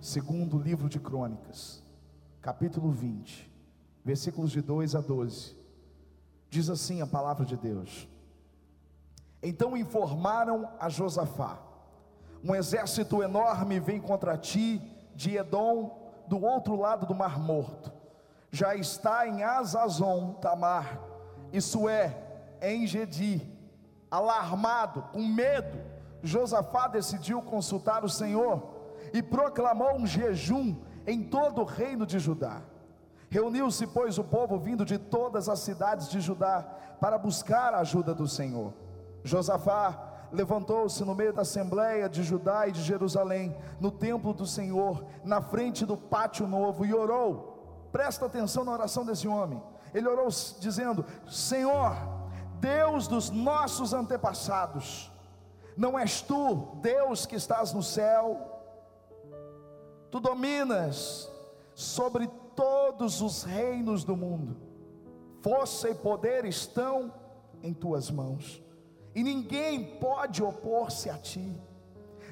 segundo livro de Crônicas, capítulo 20, versículos de 2 a 12. Diz assim a palavra de Deus: Então informaram a Josafá: Um exército enorme vem contra ti de Edom, do outro lado do Mar Morto. Já está em Azazon Tamar, isso é, em Gedi. Alarmado, com medo, Josafá decidiu consultar o Senhor e proclamou um jejum em todo o reino de Judá. Reuniu-se, pois, o povo vindo de todas as cidades de Judá para buscar a ajuda do Senhor. Josafá levantou-se no meio da assembleia de Judá e de Jerusalém, no templo do Senhor, na frente do pátio novo, e orou. Presta atenção na oração desse homem. Ele orou dizendo: Senhor, Deus dos nossos antepassados, não és tu, Deus que estás no céu, tu dominas sobre todos os reinos do mundo, força e poder estão em tuas mãos, e ninguém pode opor-se a ti.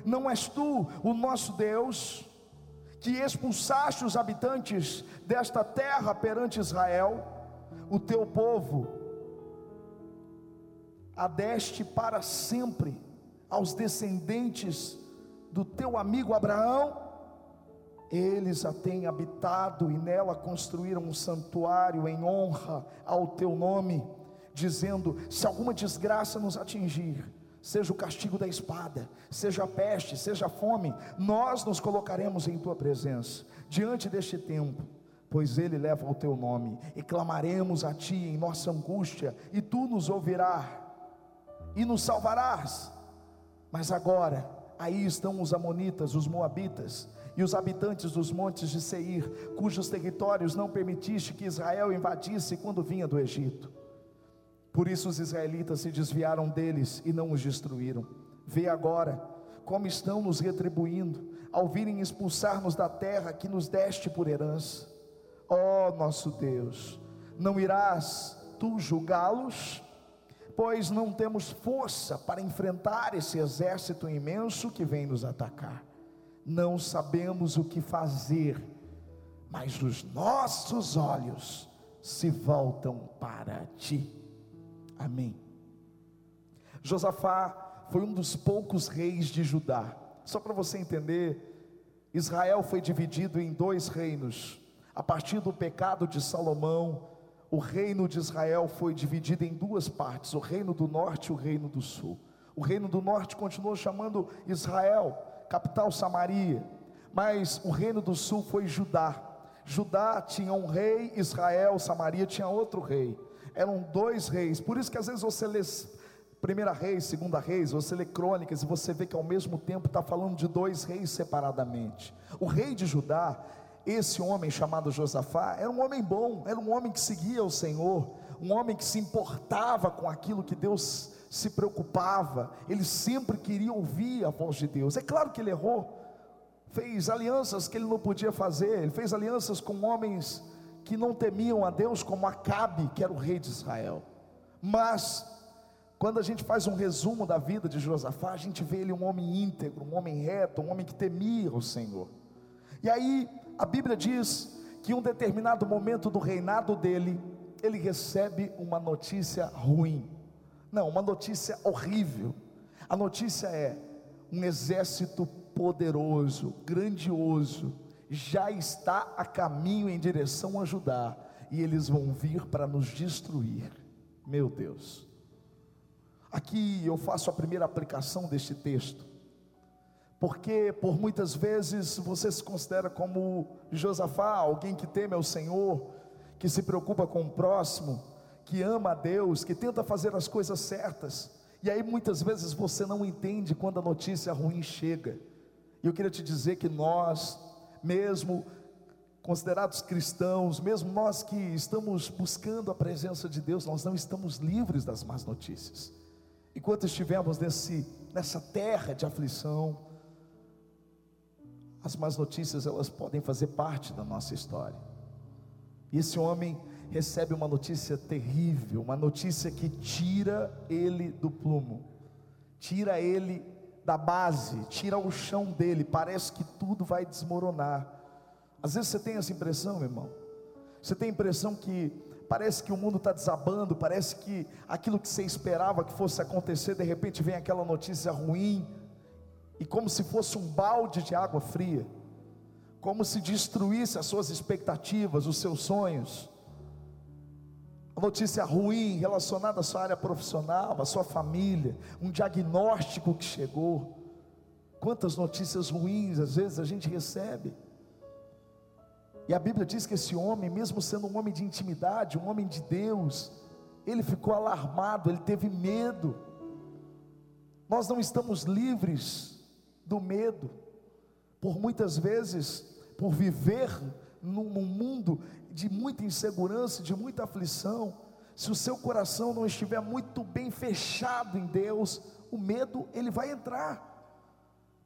Não és tu o nosso Deus, que expulsaste os habitantes desta terra perante Israel, o teu povo, adeste para sempre aos descendentes do teu amigo Abraão, eles a têm habitado e nela construíram um santuário em honra ao teu nome, dizendo: se alguma desgraça nos atingir, seja o castigo da espada, seja a peste, seja a fome, nós nos colocaremos em tua presença, diante deste tempo, pois ele leva o teu nome, e clamaremos a ti em nossa angústia, e tu nos ouvirás e nos salvarás. Mas agora, aí estão os Amonitas, os Moabitas, e os habitantes dos montes de Seir, cujos territórios não permitiste que Israel invadisse quando vinha do Egito. Por isso os israelitas se desviaram deles e não os destruíram. Vê agora como estão nos retribuindo, ao virem expulsar-nos da terra que nos deste por herança. Ó oh, nosso Deus, não irás tu julgá-los? Pois não temos força para enfrentar esse exército imenso que vem nos atacar não sabemos o que fazer, mas os nossos olhos se voltam para ti. Amém. Josafá foi um dos poucos reis de Judá. Só para você entender, Israel foi dividido em dois reinos. A partir do pecado de Salomão, o reino de Israel foi dividido em duas partes: o reino do norte e o reino do sul. O reino do norte continuou chamando Israel, capital Samaria, mas o reino do sul foi Judá. Judá tinha um rei, Israel, Samaria tinha outro rei. Eram dois reis. Por isso que às vezes você lê Primeira Reis, Segunda Reis, você lê Crônicas e você vê que ao mesmo tempo está falando de dois reis separadamente. O rei de Judá, esse homem chamado Josafá, era um homem bom, era um homem que seguia o Senhor, um homem que se importava com aquilo que Deus se preocupava, ele sempre queria ouvir a voz de Deus. É claro que ele errou, fez alianças que ele não podia fazer, ele fez alianças com homens que não temiam a Deus, como Acabe, que era o rei de Israel. Mas, quando a gente faz um resumo da vida de Josafá, a gente vê ele um homem íntegro, um homem reto, um homem que temia o Senhor. E aí, a Bíblia diz que em um determinado momento do reinado dele, ele recebe uma notícia ruim. Não, uma notícia horrível. A notícia é: um exército poderoso, grandioso, já está a caminho em direção a Judá, e eles vão vir para nos destruir. Meu Deus. Aqui eu faço a primeira aplicação deste texto, porque por muitas vezes você se considera como Josafá, alguém que teme ao Senhor, que se preocupa com o próximo, que ama a Deus, que tenta fazer as coisas certas, e aí muitas vezes você não entende quando a notícia ruim chega. E eu queria te dizer que nós, mesmo considerados cristãos, mesmo nós que estamos buscando a presença de Deus, nós não estamos livres das más notícias. Enquanto estivermos nesse, nessa terra de aflição, as más notícias elas podem fazer parte da nossa história. E esse homem recebe uma notícia terrível, uma notícia que tira ele do plumo, tira ele da base, tira o chão dele, parece que tudo vai desmoronar. Às vezes você tem essa impressão, meu irmão. Você tem a impressão que parece que o mundo está desabando, parece que aquilo que você esperava que fosse acontecer, de repente vem aquela notícia ruim, e como se fosse um balde de água fria, como se destruísse as suas expectativas, os seus sonhos. Notícia ruim relacionada à sua área profissional, à sua família, um diagnóstico que chegou. Quantas notícias ruins às vezes a gente recebe. E a Bíblia diz que esse homem, mesmo sendo um homem de intimidade, um homem de Deus, ele ficou alarmado, ele teve medo. Nós não estamos livres do medo, por muitas vezes, por viver num, mundo de muita insegurança, de muita aflição, se o seu coração não estiver muito bem fechado em Deus, o medo ele vai entrar.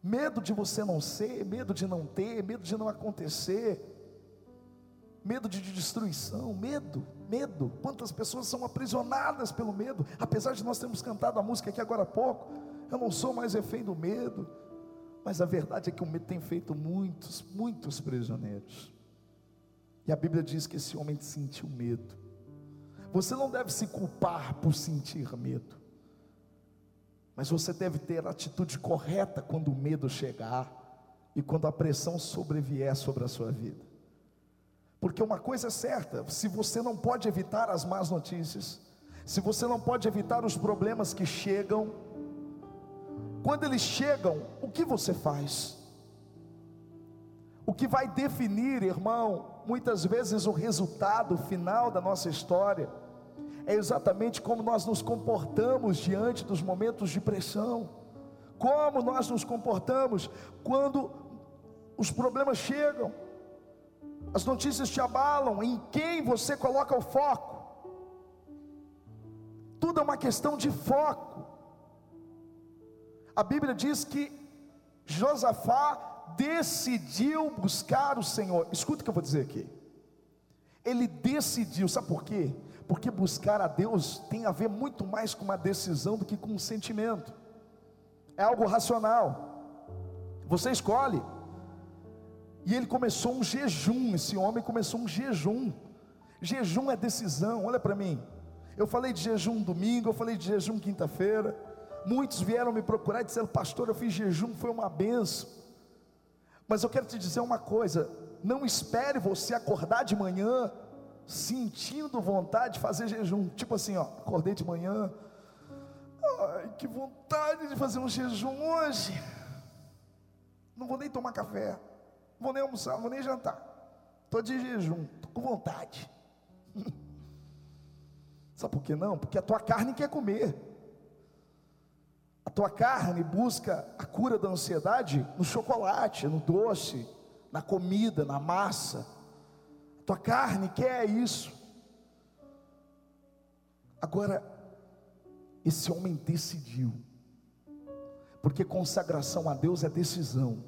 Medo de você não ser, medo de não ter, medo de não acontecer medo de destruição, medo, medo. Quantas pessoas são aprisionadas pelo medo, apesar de nós termos cantado a música aqui agora há pouco. Eu não sou mais refém do medo, mas a verdade é que o medo tem feito muitos, muitos prisioneiros. E a Bíblia diz que esse homem sentiu medo. Você não deve se culpar por sentir medo, mas você deve ter a atitude correta quando o medo chegar e quando a pressão sobrevier sobre a sua vida. Porque uma coisa é certa: se você não pode evitar as más notícias, se você não pode evitar os problemas que chegam, quando eles chegam, o que você faz? O que vai definir, irmão, muitas vezes o resultado final da nossa história, é exatamente como nós nos comportamos diante dos momentos de pressão, como nós nos comportamos quando os problemas chegam. As notícias te abalam, em quem você coloca o foco. Tudo é uma questão de foco. A Bíblia diz que Josafá decidiu buscar o Senhor. Escuta o que eu vou dizer aqui. Ele decidiu, sabe por quê? Porque buscar a Deus tem a ver muito mais com uma decisão do que com um sentimento. É algo racional. Você escolhe. E ele começou um jejum, esse homem começou um jejum. Jejum é decisão, olha para mim. Eu falei de jejum domingo, eu falei de jejum quinta-feira. Muitos vieram me procurar e disseram, pastor, eu fiz jejum, foi uma benção. Mas eu quero te dizer uma coisa: não espere você acordar de manhã sentindo vontade de fazer jejum. Tipo assim, ó, acordei de manhã, ai, que vontade de fazer um jejum hoje. Não vou nem tomar café vou nem almoçar, não vou nem jantar. Estou de jejum, estou com vontade. Sabe por que não? Porque a tua carne quer comer. Tua carne busca a cura da ansiedade no chocolate, no doce, na comida, na massa. A tua carne quer isso. Agora, esse homem decidiu, porque consagração a Deus é decisão,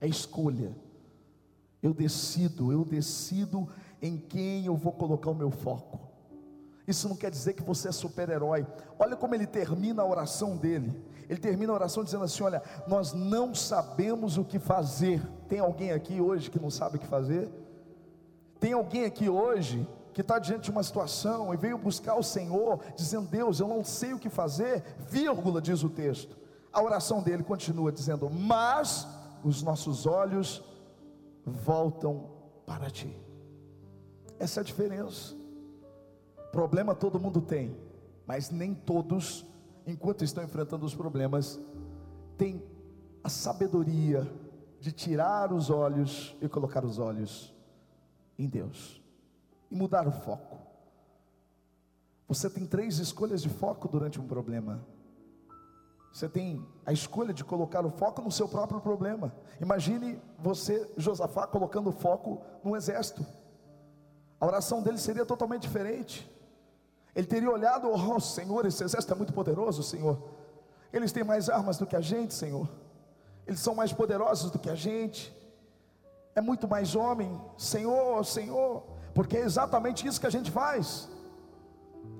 é escolha. Eu decido, eu decido em quem eu vou colocar o meu foco. Isso não quer dizer que você é super-herói. Olha como ele termina a oração dele. Ele termina a oração dizendo assim: Olha, nós não sabemos o que fazer. Tem alguém aqui hoje que não sabe o que fazer? Tem alguém aqui hoje que está diante de uma situação e veio buscar o Senhor, dizendo: Deus, eu não sei o que fazer, vírgula, diz o texto. A oração dele continua dizendo: Mas os nossos olhos voltam para ti. Essa é a diferença. Problema todo mundo tem, mas nem todos, enquanto estão enfrentando os problemas, têm a sabedoria de tirar os olhos e colocar os olhos em Deus e mudar o foco. Você tem três escolhas de foco durante um problema. Você tem a escolha de colocar o foco no seu próprio problema. Imagine você, Josafá, colocando o foco no exército. A oração dele seria totalmente diferente. Ele teria olhado, oh Senhor, esse exército é muito poderoso, Senhor. Eles têm mais armas do que a gente, Senhor. Eles são mais poderosos do que a gente. É muito mais homem, Senhor, Senhor. Porque é exatamente isso que a gente faz.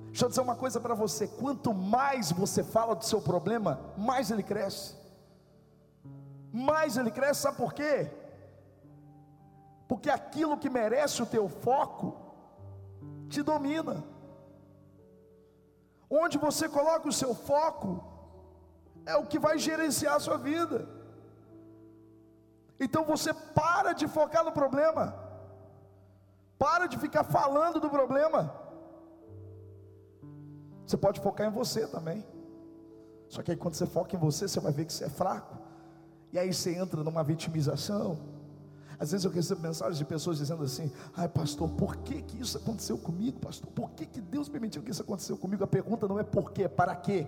Deixa eu dizer uma coisa para você: quanto mais você fala do seu problema, mais ele cresce. mais ele cresce, sabe por quê? Porque aquilo que merece o teu foco te domina. Onde você coloca o seu foco é o que vai gerenciar a sua vida. Então você para de focar no problema. Para de ficar falando do problema. Você pode focar em você também. Só que aí quando você foca em você, você vai ver que você é fraco. E aí você entra numa vitimização. Às vezes eu recebo mensagens de pessoas dizendo assim: ai, pastor, por que, que isso aconteceu comigo, pastor? Por que, que Deus permitiu que isso aconteceu comigo? A pergunta não é por quê, é para quê?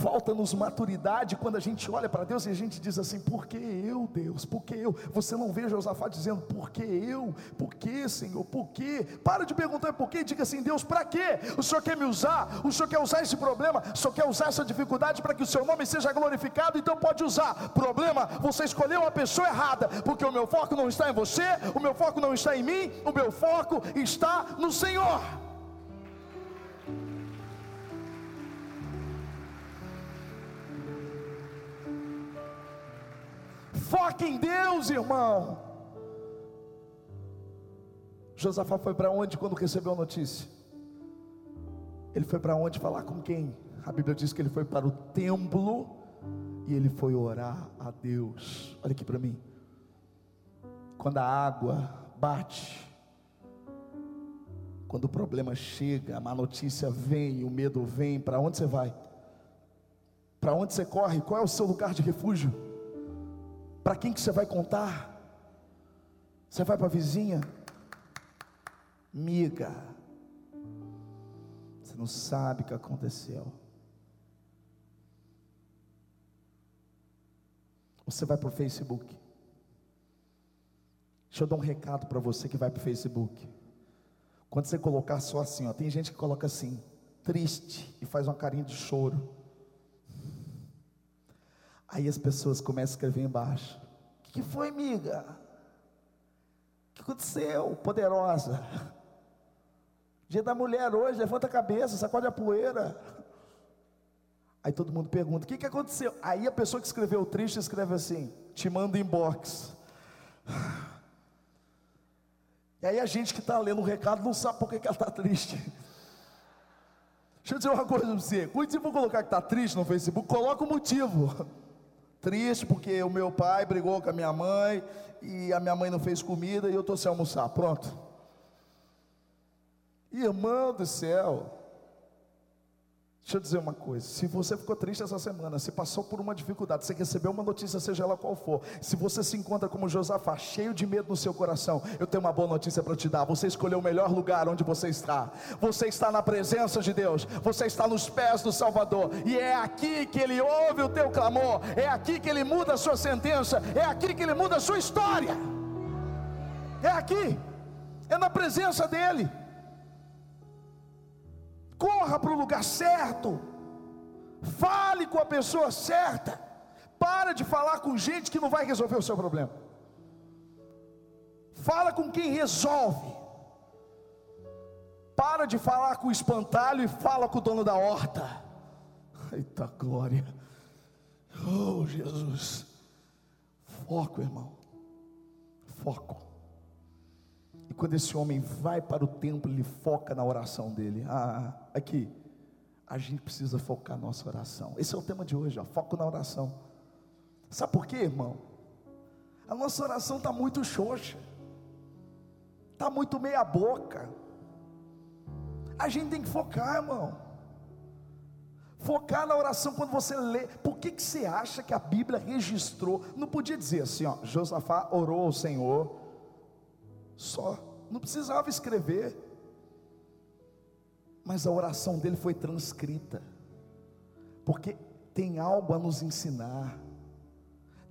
Falta-nos maturidade quando a gente olha para Deus e a gente diz assim: por que eu, Deus? Por que eu? Você não vê Josafá dizendo: por que eu? Por que, Senhor? Por que? Para de perguntar por quê, diga assim: Deus, para quê? O Senhor quer me usar? O Senhor quer usar esse problema? O Senhor quer usar essa dificuldade para que o seu nome seja glorificado? Então pode usar. Problema, você escolheu uma pessoa errada, porque o meu foco não está em você, o meu foco não está em mim, o meu foco está no Senhor. Foque em Deus, irmão. Josafá foi para onde quando recebeu a notícia? Ele foi para onde falar com quem? A Bíblia diz que ele foi para o templo e ele foi orar a Deus. Olha aqui para mim. Quando a água bate, quando o problema chega, a má notícia vem, o medo vem, para onde você vai? Para onde você corre? Qual é o seu lugar de refúgio? Para quem que você vai contar? Você vai para a vizinha? Miga, você não sabe o que aconteceu. Você vai para o Facebook. Deixa eu dar um recado para você que vai para o Facebook. Quando você colocar só assim, ó, tem gente que coloca assim, triste, e faz uma carinha de choro. Aí as pessoas começam a escrever embaixo: O que, que foi, amiga? O que aconteceu, poderosa? Dia da mulher hoje, levanta a cabeça, sacode a poeira. Aí todo mundo pergunta: O que, que aconteceu? Aí a pessoa que escreveu triste escreve assim: Te manda inbox. E aí a gente que está lendo o recado não sabe por que, que ela está triste. Deixa eu dizer uma coisa para você: quando você for colocar que está triste no Facebook, coloca o motivo. Triste porque o meu pai brigou com a minha mãe e a minha mãe não fez comida e eu estou sem almoçar. Pronto. Irmão do céu, Deixa eu dizer uma coisa: se você ficou triste essa semana, se passou por uma dificuldade, você recebeu uma notícia, seja ela qual for, se você se encontra como Josafá, cheio de medo no seu coração, eu tenho uma boa notícia para te dar: você escolheu o melhor lugar onde você está, você está na presença de Deus, você está nos pés do Salvador, e é aqui que Ele ouve o teu clamor, é aqui que Ele muda a sua sentença, é aqui que Ele muda a sua história, é aqui, é na presença dEle corra para o lugar certo, fale com a pessoa certa, para de falar com gente que não vai resolver o seu problema. Fala com quem resolve. Para de falar com o espantalho e fala com o dono da horta. Eita glória. Oh Jesus. Foco, irmão. Foco. Quando esse homem vai para o templo, ele foca na oração dele. Ah, aqui, a gente precisa focar nossa oração. Esse é o tema de hoje, ó, foco na oração. Sabe por quê, irmão? A nossa oração está muito xoxa, está muito meia boca. A gente tem que focar, irmão. Focar na oração quando você lê. Por que, que você acha que a Bíblia registrou? Não podia dizer assim, ó, Josafá orou ao Senhor só, não precisava escrever, mas a oração dele foi transcrita, porque tem algo a nos ensinar,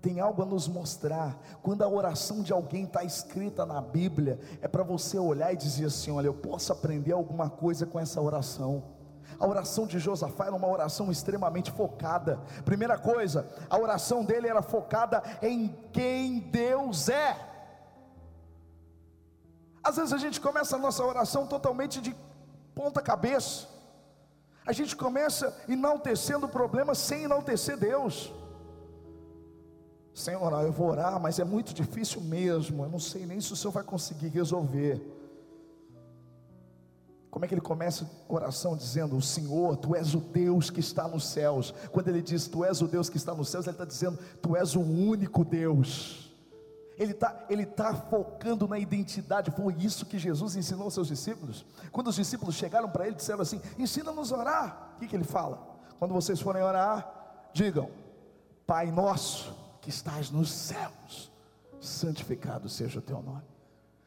tem algo a nos mostrar. Quando a oração de alguém está escrita na Bíblia, é para você olhar e dizer assim: olha, eu posso aprender alguma coisa com essa oração. A oração de Josafá era uma oração extremamente focada. Primeira coisa, a oração dele era focada em quem Deus é. Às vezes a gente começa a nossa oração totalmente de ponta cabeça. A gente começa enaltecendo o problema sem enaltecer Deus. Senhor, eu vou orar, mas é muito difícil mesmo. Eu não sei nem se o Senhor vai conseguir resolver. Como é que ele começa a oração dizendo: O Senhor, Tu és o Deus que está nos céus. Quando ele diz Tu és o Deus que está nos céus, ele está dizendo: Tu és o único Deus. Ele está ele tá focando na identidade. Foi isso que Jesus ensinou aos seus discípulos. Quando os discípulos chegaram para ele, disseram assim: Ensina-nos a orar. O que, que ele fala? Quando vocês forem orar, digam: Pai nosso que estás nos céus, santificado seja o teu nome.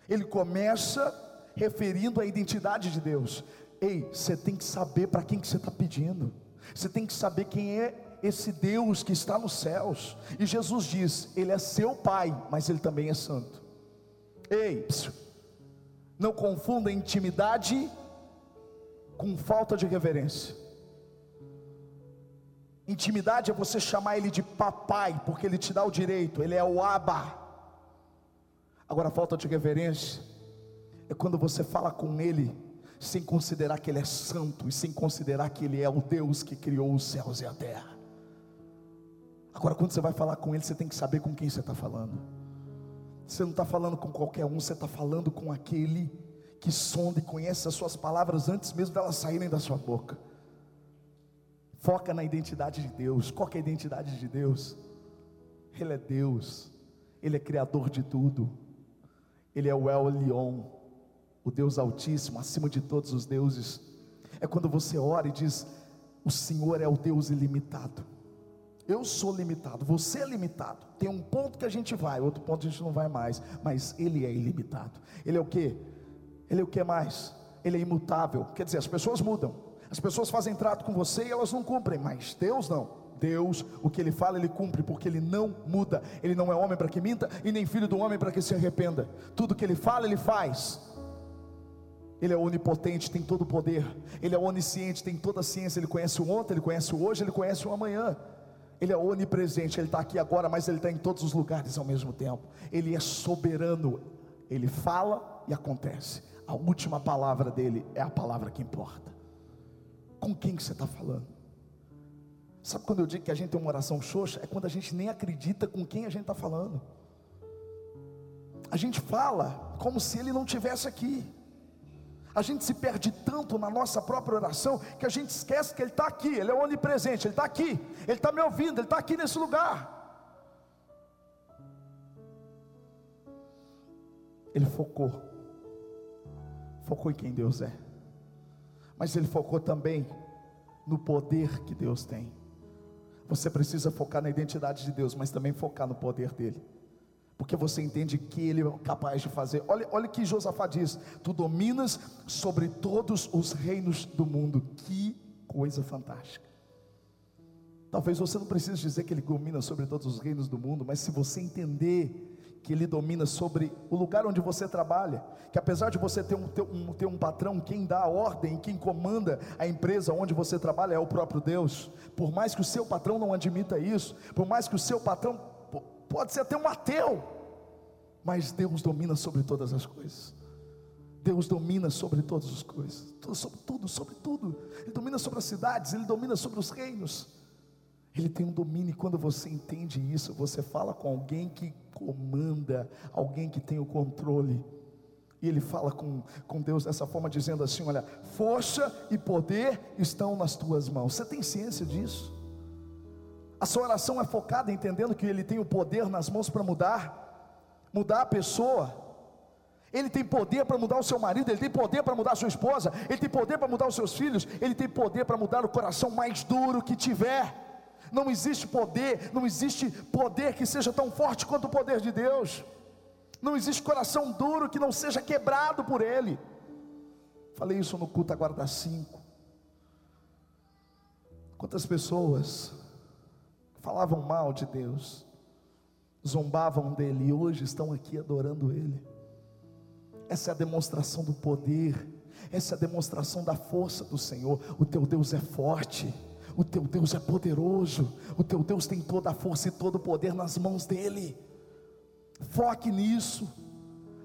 Ele começa referindo a identidade de Deus. Ei, você tem que saber para quem que você está pedindo. Você tem que saber quem é esse Deus que está nos céus. E Jesus diz: Ele é seu Pai, mas Ele também é santo. Ei, não confunda intimidade com falta de reverência. Intimidade é você chamar Ele de papai, porque Ele te dá o direito, Ele é o Abba. Agora, falta de reverência é quando você fala com Ele sem considerar que Ele é santo e sem considerar que Ele é o Deus que criou os céus e a terra. Agora, quando você vai falar com ele, você tem que saber com quem você está falando. Você não está falando com qualquer um, você está falando com aquele que sonda e conhece as suas palavras antes mesmo delas saírem da sua boca. Foca na identidade de Deus. Qual é a identidade de Deus? Ele é Deus, Ele é Criador de tudo, Ele é o El o Deus Altíssimo, acima de todos os deuses. É quando você ora e diz: O Senhor é o Deus ilimitado. Eu sou limitado, você é limitado. Tem um ponto que a gente vai, outro ponto a gente não vai mais, mas ele é ilimitado. Ele é o que? Ele é o que mais? Ele é imutável. Quer dizer, as pessoas mudam. As pessoas fazem trato com você e elas não cumprem, mas Deus não. Deus, o que ele fala, ele cumpre, porque ele não muda. Ele não é homem para que minta e nem filho do homem para que se arrependa. Tudo que ele fala, ele faz. Ele é onipotente, tem todo o poder. Ele é onisciente, tem toda a ciência. Ele conhece o ontem, ele conhece o hoje, ele conhece o amanhã. Ele é onipresente, Ele está aqui agora, mas Ele está em todos os lugares ao mesmo tempo. Ele é soberano, Ele fala e acontece. A última palavra dele é a palavra que importa. Com quem que você está falando? Sabe quando eu digo que a gente tem uma oração xoxa? É quando a gente nem acredita com quem a gente está falando. A gente fala como se ele não tivesse aqui. A gente se perde tanto na nossa própria oração que a gente esquece que Ele está aqui, Ele é onipresente, Ele está aqui, Ele está me ouvindo, Ele está aqui nesse lugar. Ele focou, focou em quem Deus é, mas Ele focou também no poder que Deus tem. Você precisa focar na identidade de Deus, mas também focar no poder dEle porque você entende que Ele é capaz de fazer. Olha, olha que Josafá diz: Tu dominas sobre todos os reinos do mundo. Que coisa fantástica. Talvez você não precise dizer que Ele domina sobre todos os reinos do mundo, mas se você entender que Ele domina sobre o lugar onde você trabalha, que apesar de você ter um, ter um, ter um patrão, quem dá a ordem, quem comanda a empresa onde você trabalha é o próprio Deus, por mais que o seu patrão não admita isso, por mais que o seu patrão pode ser até um ateu, mas Deus domina sobre todas as coisas. Deus domina sobre todas as coisas, sobre tudo, sobre tudo. Ele domina sobre as cidades, ele domina sobre os reinos. Ele tem um domínio, e quando você entende isso, você fala com alguém que comanda, alguém que tem o controle. E ele fala com, com Deus dessa forma, dizendo assim: Olha, força e poder estão nas tuas mãos. Você tem ciência disso? A sua oração é focada entendendo que Ele tem o poder nas mãos para mudar, mudar a pessoa. Ele tem poder para mudar o seu marido, ele tem poder para mudar a sua esposa, ele tem poder para mudar os seus filhos, ele tem poder para mudar o coração mais duro que tiver. Não existe poder, não existe poder que seja tão forte quanto o poder de Deus. Não existe coração duro que não seja quebrado por Ele. Falei isso no culto agora das cinco. Quantas pessoas falavam mal de Deus, zombavam dele e hoje estão aqui adorando Ele. Essa é a demonstração do poder, essa é a demonstração da força do Senhor. O teu Deus é forte, o teu Deus é poderoso, o teu Deus tem toda a força e todo o poder nas mãos dele. Foque nisso.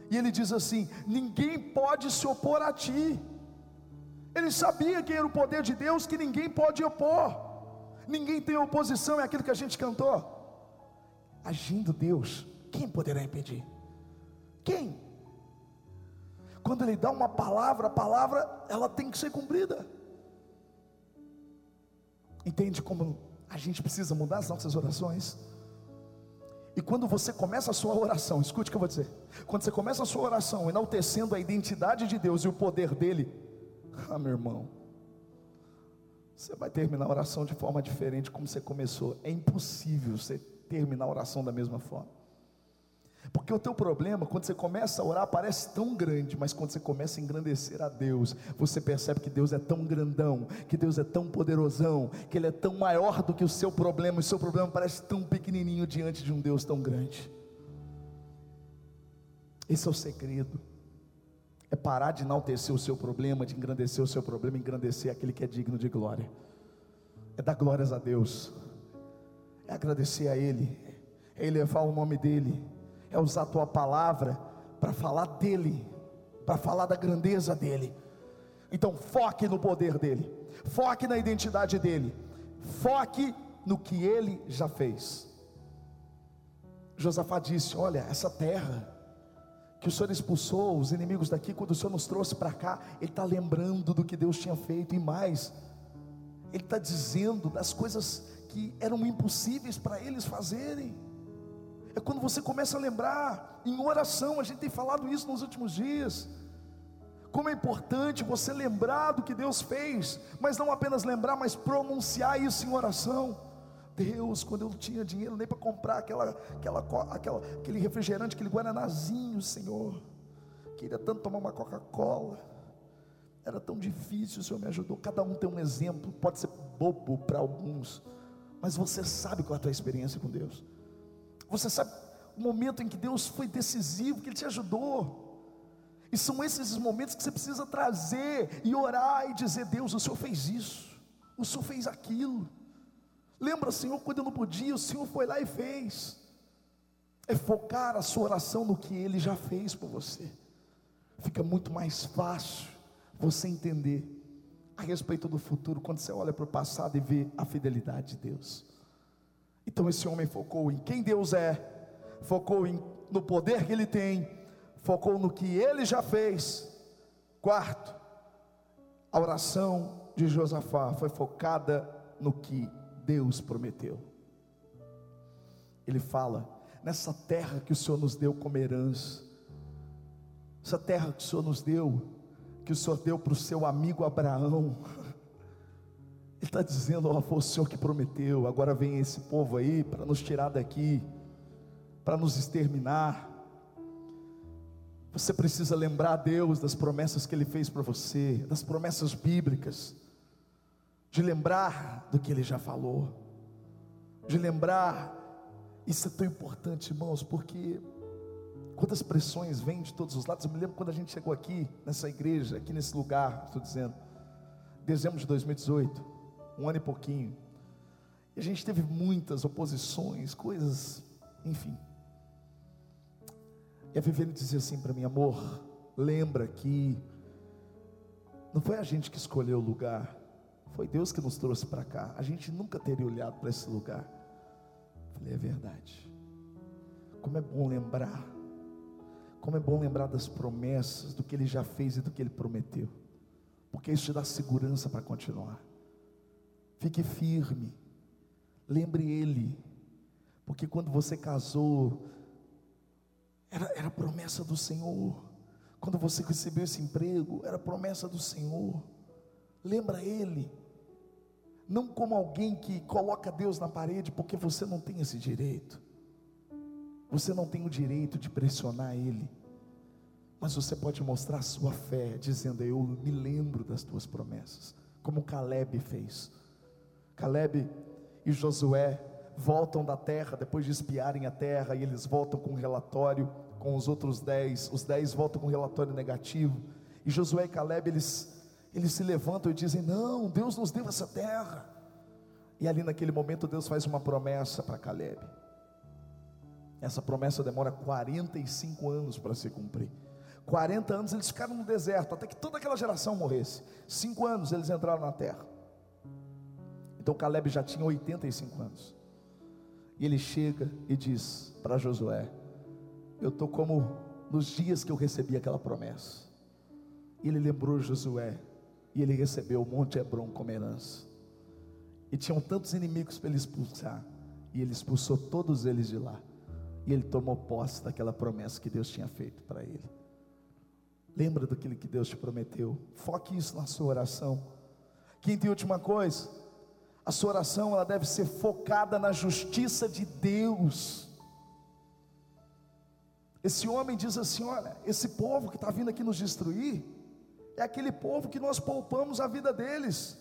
E ele diz assim: ninguém pode se opor a ti. Ele sabia que era o poder de Deus que ninguém pode opor ninguém tem oposição, é aquilo que a gente cantou. agindo Deus, quem poderá impedir? Quem? Quando ele dá uma palavra, a palavra ela tem que ser cumprida. Entende como a gente precisa mudar as nossas orações? E quando você começa a sua oração, escute o que eu vou dizer. Quando você começa a sua oração enaltecendo a identidade de Deus e o poder dele, ah, meu irmão, você vai terminar a oração de forma diferente como você começou. É impossível você terminar a oração da mesma forma. Porque o teu problema, quando você começa a orar, parece tão grande, mas quando você começa a engrandecer a Deus, você percebe que Deus é tão grandão, que Deus é tão poderosão, que Ele é tão maior do que o seu problema, e o seu problema parece tão pequenininho diante de um Deus tão grande. Esse é o segredo. Parar de enaltecer o seu problema, de engrandecer o seu problema, engrandecer aquele que é digno de glória. É dar glórias a Deus. É agradecer a Ele, é elevar o nome dEle é usar a tua palavra para falar dele, para falar da grandeza dele. Então foque no poder dele, foque na identidade dele, foque no que ele já fez. Josafá disse: Olha, essa terra que o Senhor expulsou os inimigos daqui, quando o Senhor nos trouxe para cá, Ele está lembrando do que Deus tinha feito e mais, Ele está dizendo das coisas que eram impossíveis para eles fazerem é quando você começa a lembrar, em oração, a gente tem falado isso nos últimos dias. Como é importante você lembrar do que Deus fez, mas não apenas lembrar, mas pronunciar isso em oração. Deus, quando eu não tinha dinheiro nem para comprar aquela, aquela, aquela, aquele refrigerante, aquele guaranazinho, Senhor, queria tanto tomar uma Coca-Cola, era tão difícil, o Senhor me ajudou. Cada um tem um exemplo, pode ser bobo para alguns, mas você sabe qual é a tua experiência com Deus. Você sabe o momento em que Deus foi decisivo, que Ele te ajudou. E são esses os momentos que você precisa trazer e orar e dizer: Deus, o Senhor fez isso, o Senhor fez aquilo. Lembra, Senhor, quando eu não podia, o Senhor foi lá e fez. É focar a sua oração no que Ele já fez por você. Fica muito mais fácil você entender a respeito do futuro quando você olha para o passado e vê a fidelidade de Deus. Então esse homem focou em quem Deus é, focou em, no poder que ele tem, focou no que ele já fez. Quarto, a oração de Josafá foi focada no que Deus prometeu. Ele fala: nessa terra que o Senhor nos deu como herança, essa terra que o Senhor nos deu, que o Senhor deu para o seu amigo Abraão, Ele está dizendo: Ó, foi o Senhor que prometeu, agora vem esse povo aí para nos tirar daqui, para nos exterminar. Você precisa lembrar a Deus das promessas que Ele fez para você, das promessas bíblicas, de lembrar do que Ele já falou, de lembrar, isso é tão importante, irmãos, porque quantas pressões vêm de todos os lados. Eu me lembro quando a gente chegou aqui, nessa igreja, aqui nesse lugar, estou dizendo, dezembro de 2018 um ano e pouquinho. E a gente teve muitas oposições, coisas, enfim. E a Viviane dizia assim para mim, amor, lembra que não foi a gente que escolheu o lugar, foi Deus que nos trouxe para cá. A gente nunca teria olhado para esse lugar. falei, é verdade. Como é bom lembrar. Como é bom lembrar das promessas, do que ele já fez e do que ele prometeu. Porque isso te dá segurança para continuar. Fique firme. Lembre Ele. Porque quando você casou, era, era promessa do Senhor. Quando você recebeu esse emprego, era promessa do Senhor. Lembra Ele. Não como alguém que coloca Deus na parede, porque você não tem esse direito. Você não tem o direito de pressionar Ele. Mas você pode mostrar sua fé, dizendo: Eu me lembro das tuas promessas, como Caleb fez. Caleb e Josué voltam da terra depois de espiarem a terra e eles voltam com um relatório com os outros dez. Os dez voltam com um relatório negativo. E Josué e Caleb eles eles se levantam e dizem: Não, Deus nos deu essa terra. E ali naquele momento Deus faz uma promessa para Caleb. Essa promessa demora 45 anos para se cumprir. 40 anos eles ficaram no deserto, até que toda aquela geração morresse. Cinco anos eles entraram na terra. Então Caleb já tinha 85 anos. E ele chega e diz para Josué: Eu estou como nos dias que eu recebi aquela promessa. E ele lembrou Josué, e ele recebeu o Monte Hebron como herança. E tinham tantos inimigos para ele expulsar, e ele expulsou todos eles de lá. E ele tomou posse daquela promessa que Deus tinha feito para ele. Lembra daquilo que Deus te prometeu. Foque isso na sua oração. Quinta e última coisa, a sua oração ela deve ser focada na justiça de Deus. Esse homem diz assim: olha, esse povo que está vindo aqui nos destruir, é aquele povo que nós poupamos a vida deles,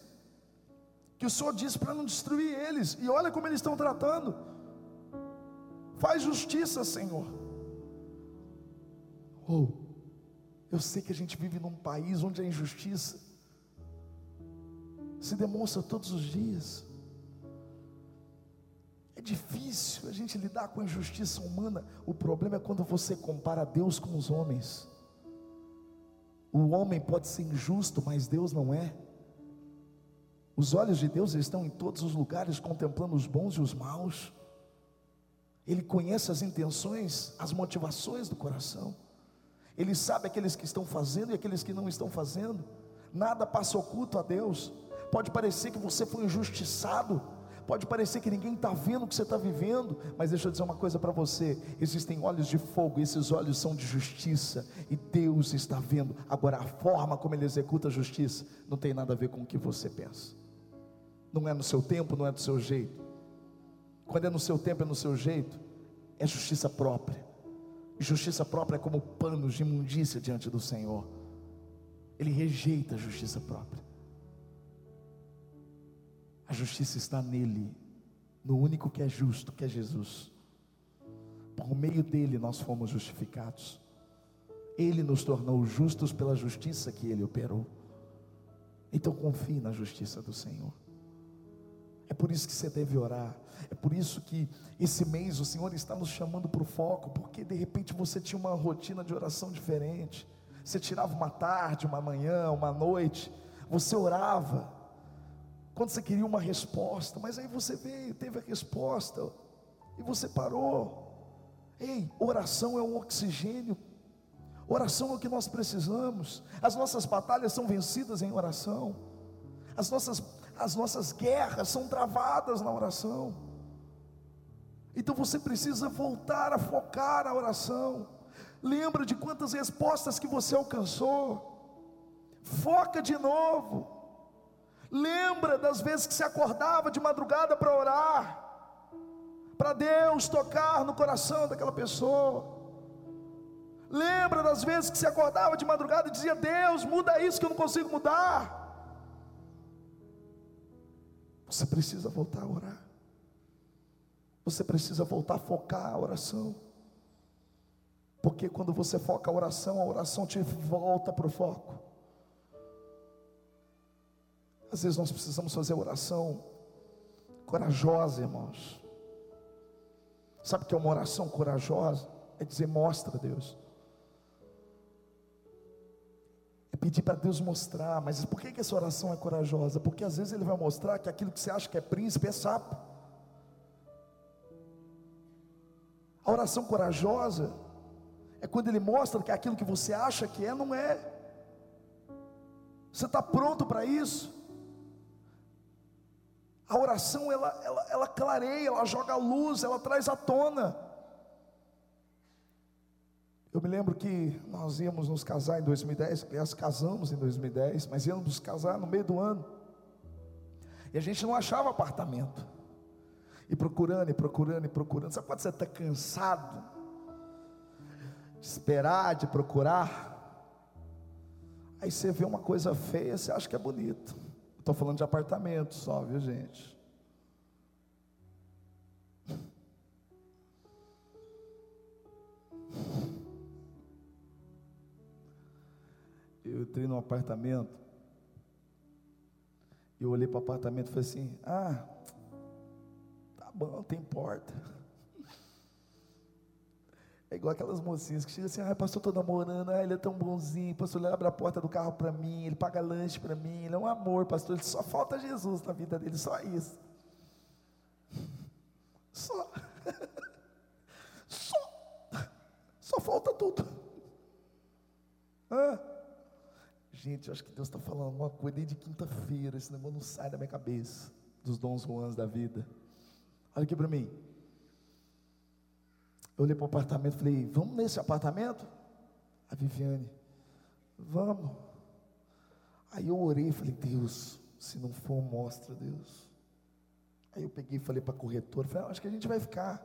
que o Senhor disse para não destruir eles, e olha como eles estão tratando. Faz justiça, Senhor. Oh, eu sei que a gente vive num país onde a injustiça se demonstra todos os dias. É difícil a gente lidar com a injustiça humana. O problema é quando você compara Deus com os homens. O homem pode ser injusto, mas Deus não é. Os olhos de Deus estão em todos os lugares, contemplando os bons e os maus. Ele conhece as intenções, as motivações do coração. Ele sabe aqueles que estão fazendo e aqueles que não estão fazendo. Nada passa oculto a Deus. Pode parecer que você foi injustiçado, pode parecer que ninguém está vendo o que você está vivendo, mas deixa eu dizer uma coisa para você: existem olhos de fogo, e esses olhos são de justiça, e Deus está vendo. Agora, a forma como Ele executa a justiça não tem nada a ver com o que você pensa, não é no seu tempo, não é do seu jeito. Quando é no seu tempo, é no seu jeito, é justiça própria. Justiça própria é como panos de imundícia diante do Senhor. Ele rejeita a justiça própria. A justiça está nele, no único que é justo, que é Jesus. Por meio dele nós fomos justificados. Ele nos tornou justos pela justiça que ele operou. Então confie na justiça do Senhor. É por isso que você deve orar. É por isso que esse mês o Senhor está nos chamando para o foco, porque de repente você tinha uma rotina de oração diferente. Você tirava uma tarde, uma manhã, uma noite, você orava. Quando você queria uma resposta, mas aí você veio, teve a resposta e você parou. Ei, oração é um oxigênio. Oração é o que nós precisamos. As nossas batalhas são vencidas em oração. As nossas as nossas guerras são travadas na oração. Então você precisa voltar a focar a oração. Lembra de quantas respostas que você alcançou. Foca de novo. Lembra das vezes que se acordava de madrugada para orar. Para Deus tocar no coração daquela pessoa. Lembra das vezes que se acordava de madrugada e dizia: Deus, muda isso que eu não consigo mudar. Você precisa voltar a orar. Você precisa voltar a focar a oração. Porque quando você foca a oração, a oração te volta para o foco. Às vezes nós precisamos fazer oração corajosa, irmãos. Sabe o que é uma oração corajosa? É dizer, mostra Deus. É pedir para Deus mostrar, mas por que, que essa oração é corajosa? Porque às vezes Ele vai mostrar que aquilo que você acha que é príncipe é sapo. A oração corajosa é quando Ele mostra que aquilo que você acha que é, não é. Você está pronto para isso? A oração ela, ela, ela clareia, ela joga luz, ela traz à tona. Eu me lembro que nós íamos nos casar em 2010, aliás, casamos em 2010, mas íamos nos casar no meio do ano. E a gente não achava apartamento. E procurando, e procurando, e procurando. Sabe quando você está cansado de esperar, de procurar? Aí você vê uma coisa feia, você acha que é bonito. Estou falando de apartamento só, viu gente? eu entrei num apartamento, eu olhei para o apartamento e falei assim: ah, tá bom, tem porta. É igual aquelas mocinhas que chegam assim, ah, pastor, estou namorando, ele é tão bonzinho, pastor, ele abre a porta do carro para mim, ele paga lanche para mim, ele é um amor, pastor, só falta Jesus na vida dele, só isso. Só. Só. Só falta tudo. Hã? Gente, eu acho que Deus está falando alguma coisa desde quinta-feira, esse negócio não sai da minha cabeça, dos dons ruins da vida. Olha aqui para mim. Eu olhei para o apartamento e falei: Vamos nesse apartamento? A Viviane, vamos. Aí eu orei e falei: Deus, se não for, mostra, Deus. Aí eu peguei e falei para a corretora: falei, Acho que a gente vai ficar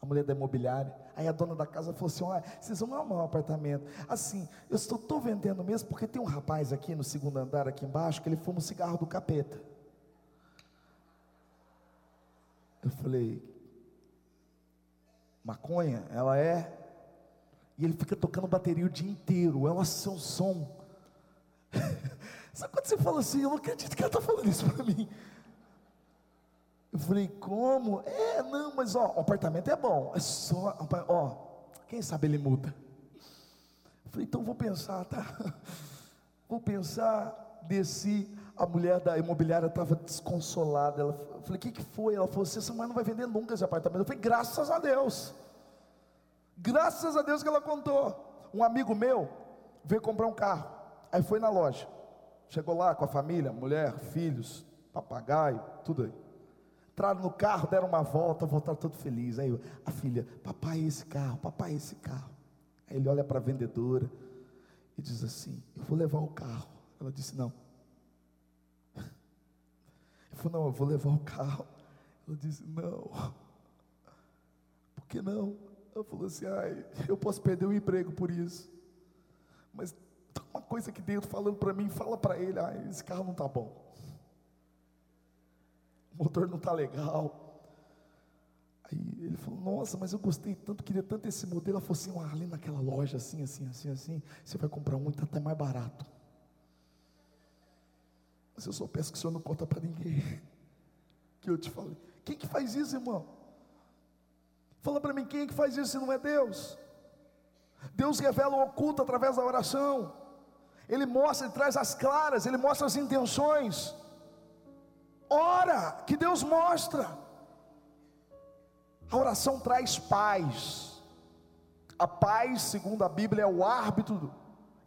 a mulher da imobiliária. Aí a dona da casa falou assim: Olha, vocês vão amar o apartamento. Assim, eu estou vendendo mesmo porque tem um rapaz aqui no segundo andar, aqui embaixo, que ele fuma um cigarro do capeta. Eu falei: Maconha? Ela é. E ele fica tocando bateria o dia inteiro. É um som. Sabe quando você fala assim? Eu não acredito que ela está falando isso para mim. Eu falei, como? É, não, mas ó, o apartamento é bom, é só, ó, quem sabe ele muda. Eu falei, então vou pensar, tá? Vou pensar, desci, a mulher da imobiliária estava desconsolada. Ela, eu falei, o que, que foi? Ela falou assim, essa mulher não vai vender nunca esse apartamento. Eu falei, graças a Deus. Graças a Deus que ela contou. Um amigo meu veio comprar um carro. Aí foi na loja. Chegou lá com a família, mulher, filhos, papagaio, tudo aí. Entraram no carro, deram uma volta, voltaram todo felizes. Aí a filha, papai, esse carro, papai, esse carro. Aí ele olha para a vendedora e diz assim: Eu vou levar o carro. Ela disse: Não. Ele falou: Não, eu vou levar o carro. Ela disse: Não. Por que não? Ela falou assim: Ai, eu posso perder o emprego por isso. Mas tem uma coisa aqui dentro falando para mim, fala para ele: Ai, esse carro não está bom o motor não está legal. Aí ele falou, nossa, mas eu gostei tanto, queria tanto esse modelo. Ela falou assim, ah, ali naquela loja, assim, assim, assim, assim, você vai comprar um, está até mais barato. Mas eu só peço que o senhor não conta para ninguém. Que eu te falei. Quem que faz isso, irmão? Fala para mim, quem é que faz isso se não é Deus? Deus revela o oculto através da oração. Ele mostra, ele traz as claras, ele mostra as intenções. Ora, que Deus mostra. A oração traz paz. A paz, segundo a Bíblia, é o árbitro,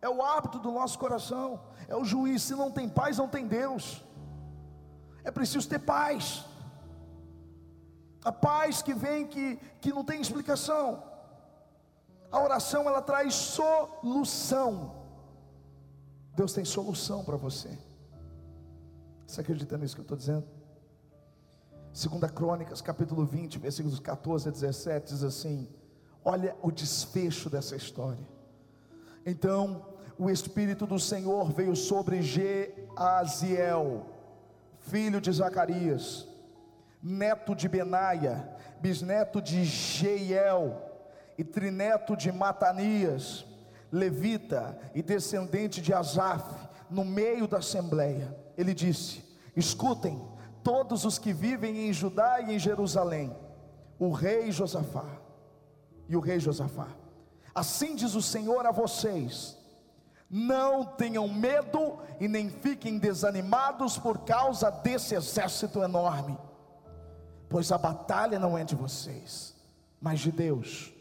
é o árbitro do nosso coração, é o juiz. Se não tem paz, não tem Deus. É preciso ter paz. A paz que vem que, que não tem explicação. A oração ela traz solução. Deus tem solução para você. Você acredita nisso que eu estou dizendo? Segunda Crônicas, capítulo 20, versículos 14 a 17, diz assim: Olha o desfecho dessa história. Então, o Espírito do Senhor veio sobre Geaziel, filho de Zacarias, neto de Benaia, bisneto de Jeiel, e trineto de Matanias, levita e descendente de Asaf, no meio da assembleia ele disse: Escutem, todos os que vivem em Judá e em Jerusalém, o rei Josafá e o rei Josafá. Assim diz o Senhor a vocês: não tenham medo e nem fiquem desanimados por causa desse exército enorme, pois a batalha não é de vocês, mas de Deus.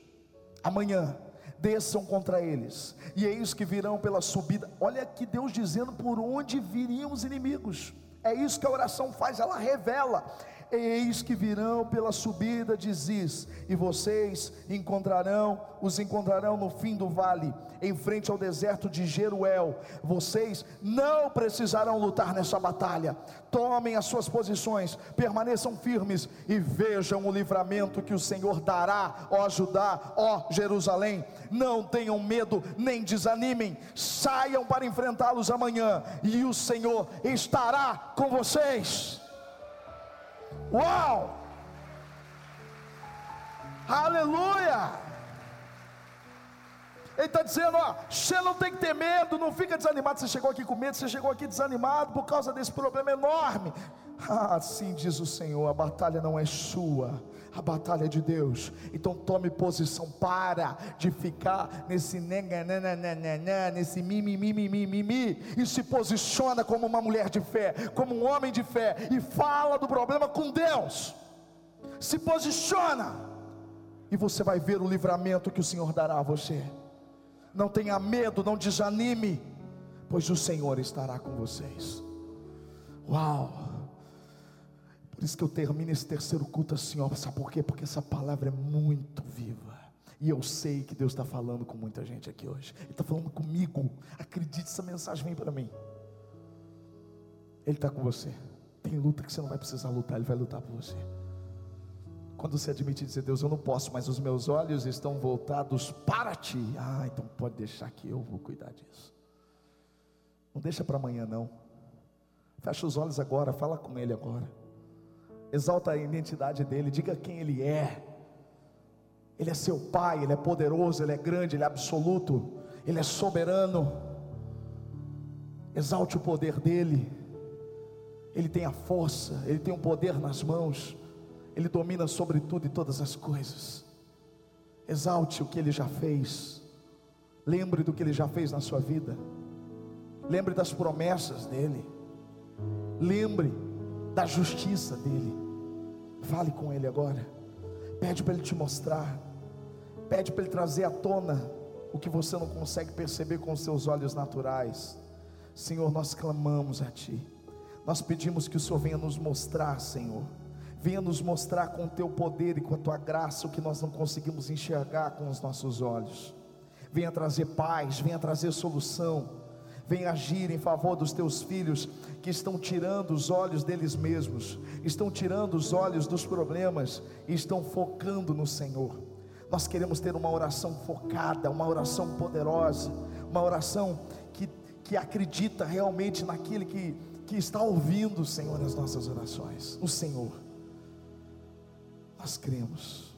Amanhã desçam contra eles, e eis que virão pela subida. Olha aqui Deus dizendo por onde viriam os inimigos. É isso que a oração faz, ela revela. Eis que virão pela subida de Ziz, e vocês encontrarão, os encontrarão no fim do vale, em frente ao deserto de Jeruel. Vocês não precisarão lutar nessa batalha. Tomem as suas posições, permaneçam firmes e vejam o livramento que o Senhor dará, ó Judá, ó Jerusalém. Não tenham medo, nem desanimem. Saiam para enfrentá-los amanhã, e o Senhor estará com vocês. Uau! Aleluia! Ele está dizendo: ó, você não tem que ter medo, não fica desanimado. Você chegou aqui com medo, você chegou aqui desanimado por causa desse problema enorme. Ah, assim diz o Senhor: a batalha não é sua, a batalha é de Deus. Então tome posição, para de ficar nesse nesse mimimi, mimimi, mimimi, e se posiciona como uma mulher de fé, como um homem de fé, e fala do problema com Deus. Se posiciona e você vai ver o livramento que o Senhor dará a você. Não tenha medo, não desanime, pois o Senhor estará com vocês. Uau! Por isso que eu termino esse terceiro culto assim, ó. Sabe por quê? Porque essa palavra é muito viva. E eu sei que Deus está falando com muita gente aqui hoje. Ele está falando comigo. Acredite, essa mensagem vem para mim. Ele está com você. Tem luta que você não vai precisar lutar, Ele vai lutar por você. Quando você admite dizer, Deus, eu não posso, mas os meus olhos estão voltados para ti. Ah, então pode deixar que eu vou cuidar disso. Não deixa para amanhã, não. Fecha os olhos agora, fala com Ele agora. Exalta a identidade dEle, diga quem Ele é. Ele é seu Pai, Ele é poderoso, Ele é grande, Ele é absoluto, Ele é soberano. Exalte o poder dEle. Ele tem a força, Ele tem o poder nas mãos, Ele domina sobre tudo e todas as coisas. Exalte o que Ele já fez, lembre do que Ele já fez na sua vida, lembre das promessas dEle, lembre da justiça dEle. Fale com Ele agora, pede para Ele te mostrar, pede para Ele trazer à tona o que você não consegue perceber com os seus olhos naturais. Senhor, nós clamamos a Ti. Nós pedimos que o Senhor venha nos mostrar, Senhor. Venha nos mostrar com o teu poder e com a tua graça o que nós não conseguimos enxergar com os nossos olhos. Venha trazer paz, venha trazer solução. Venha agir em favor dos teus filhos que estão tirando os olhos deles mesmos, estão tirando os olhos dos problemas e estão focando no Senhor. Nós queremos ter uma oração focada, uma oração poderosa, uma oração que, que acredita realmente naquele que que está ouvindo, Senhor, as nossas orações, o Senhor. Nós cremos.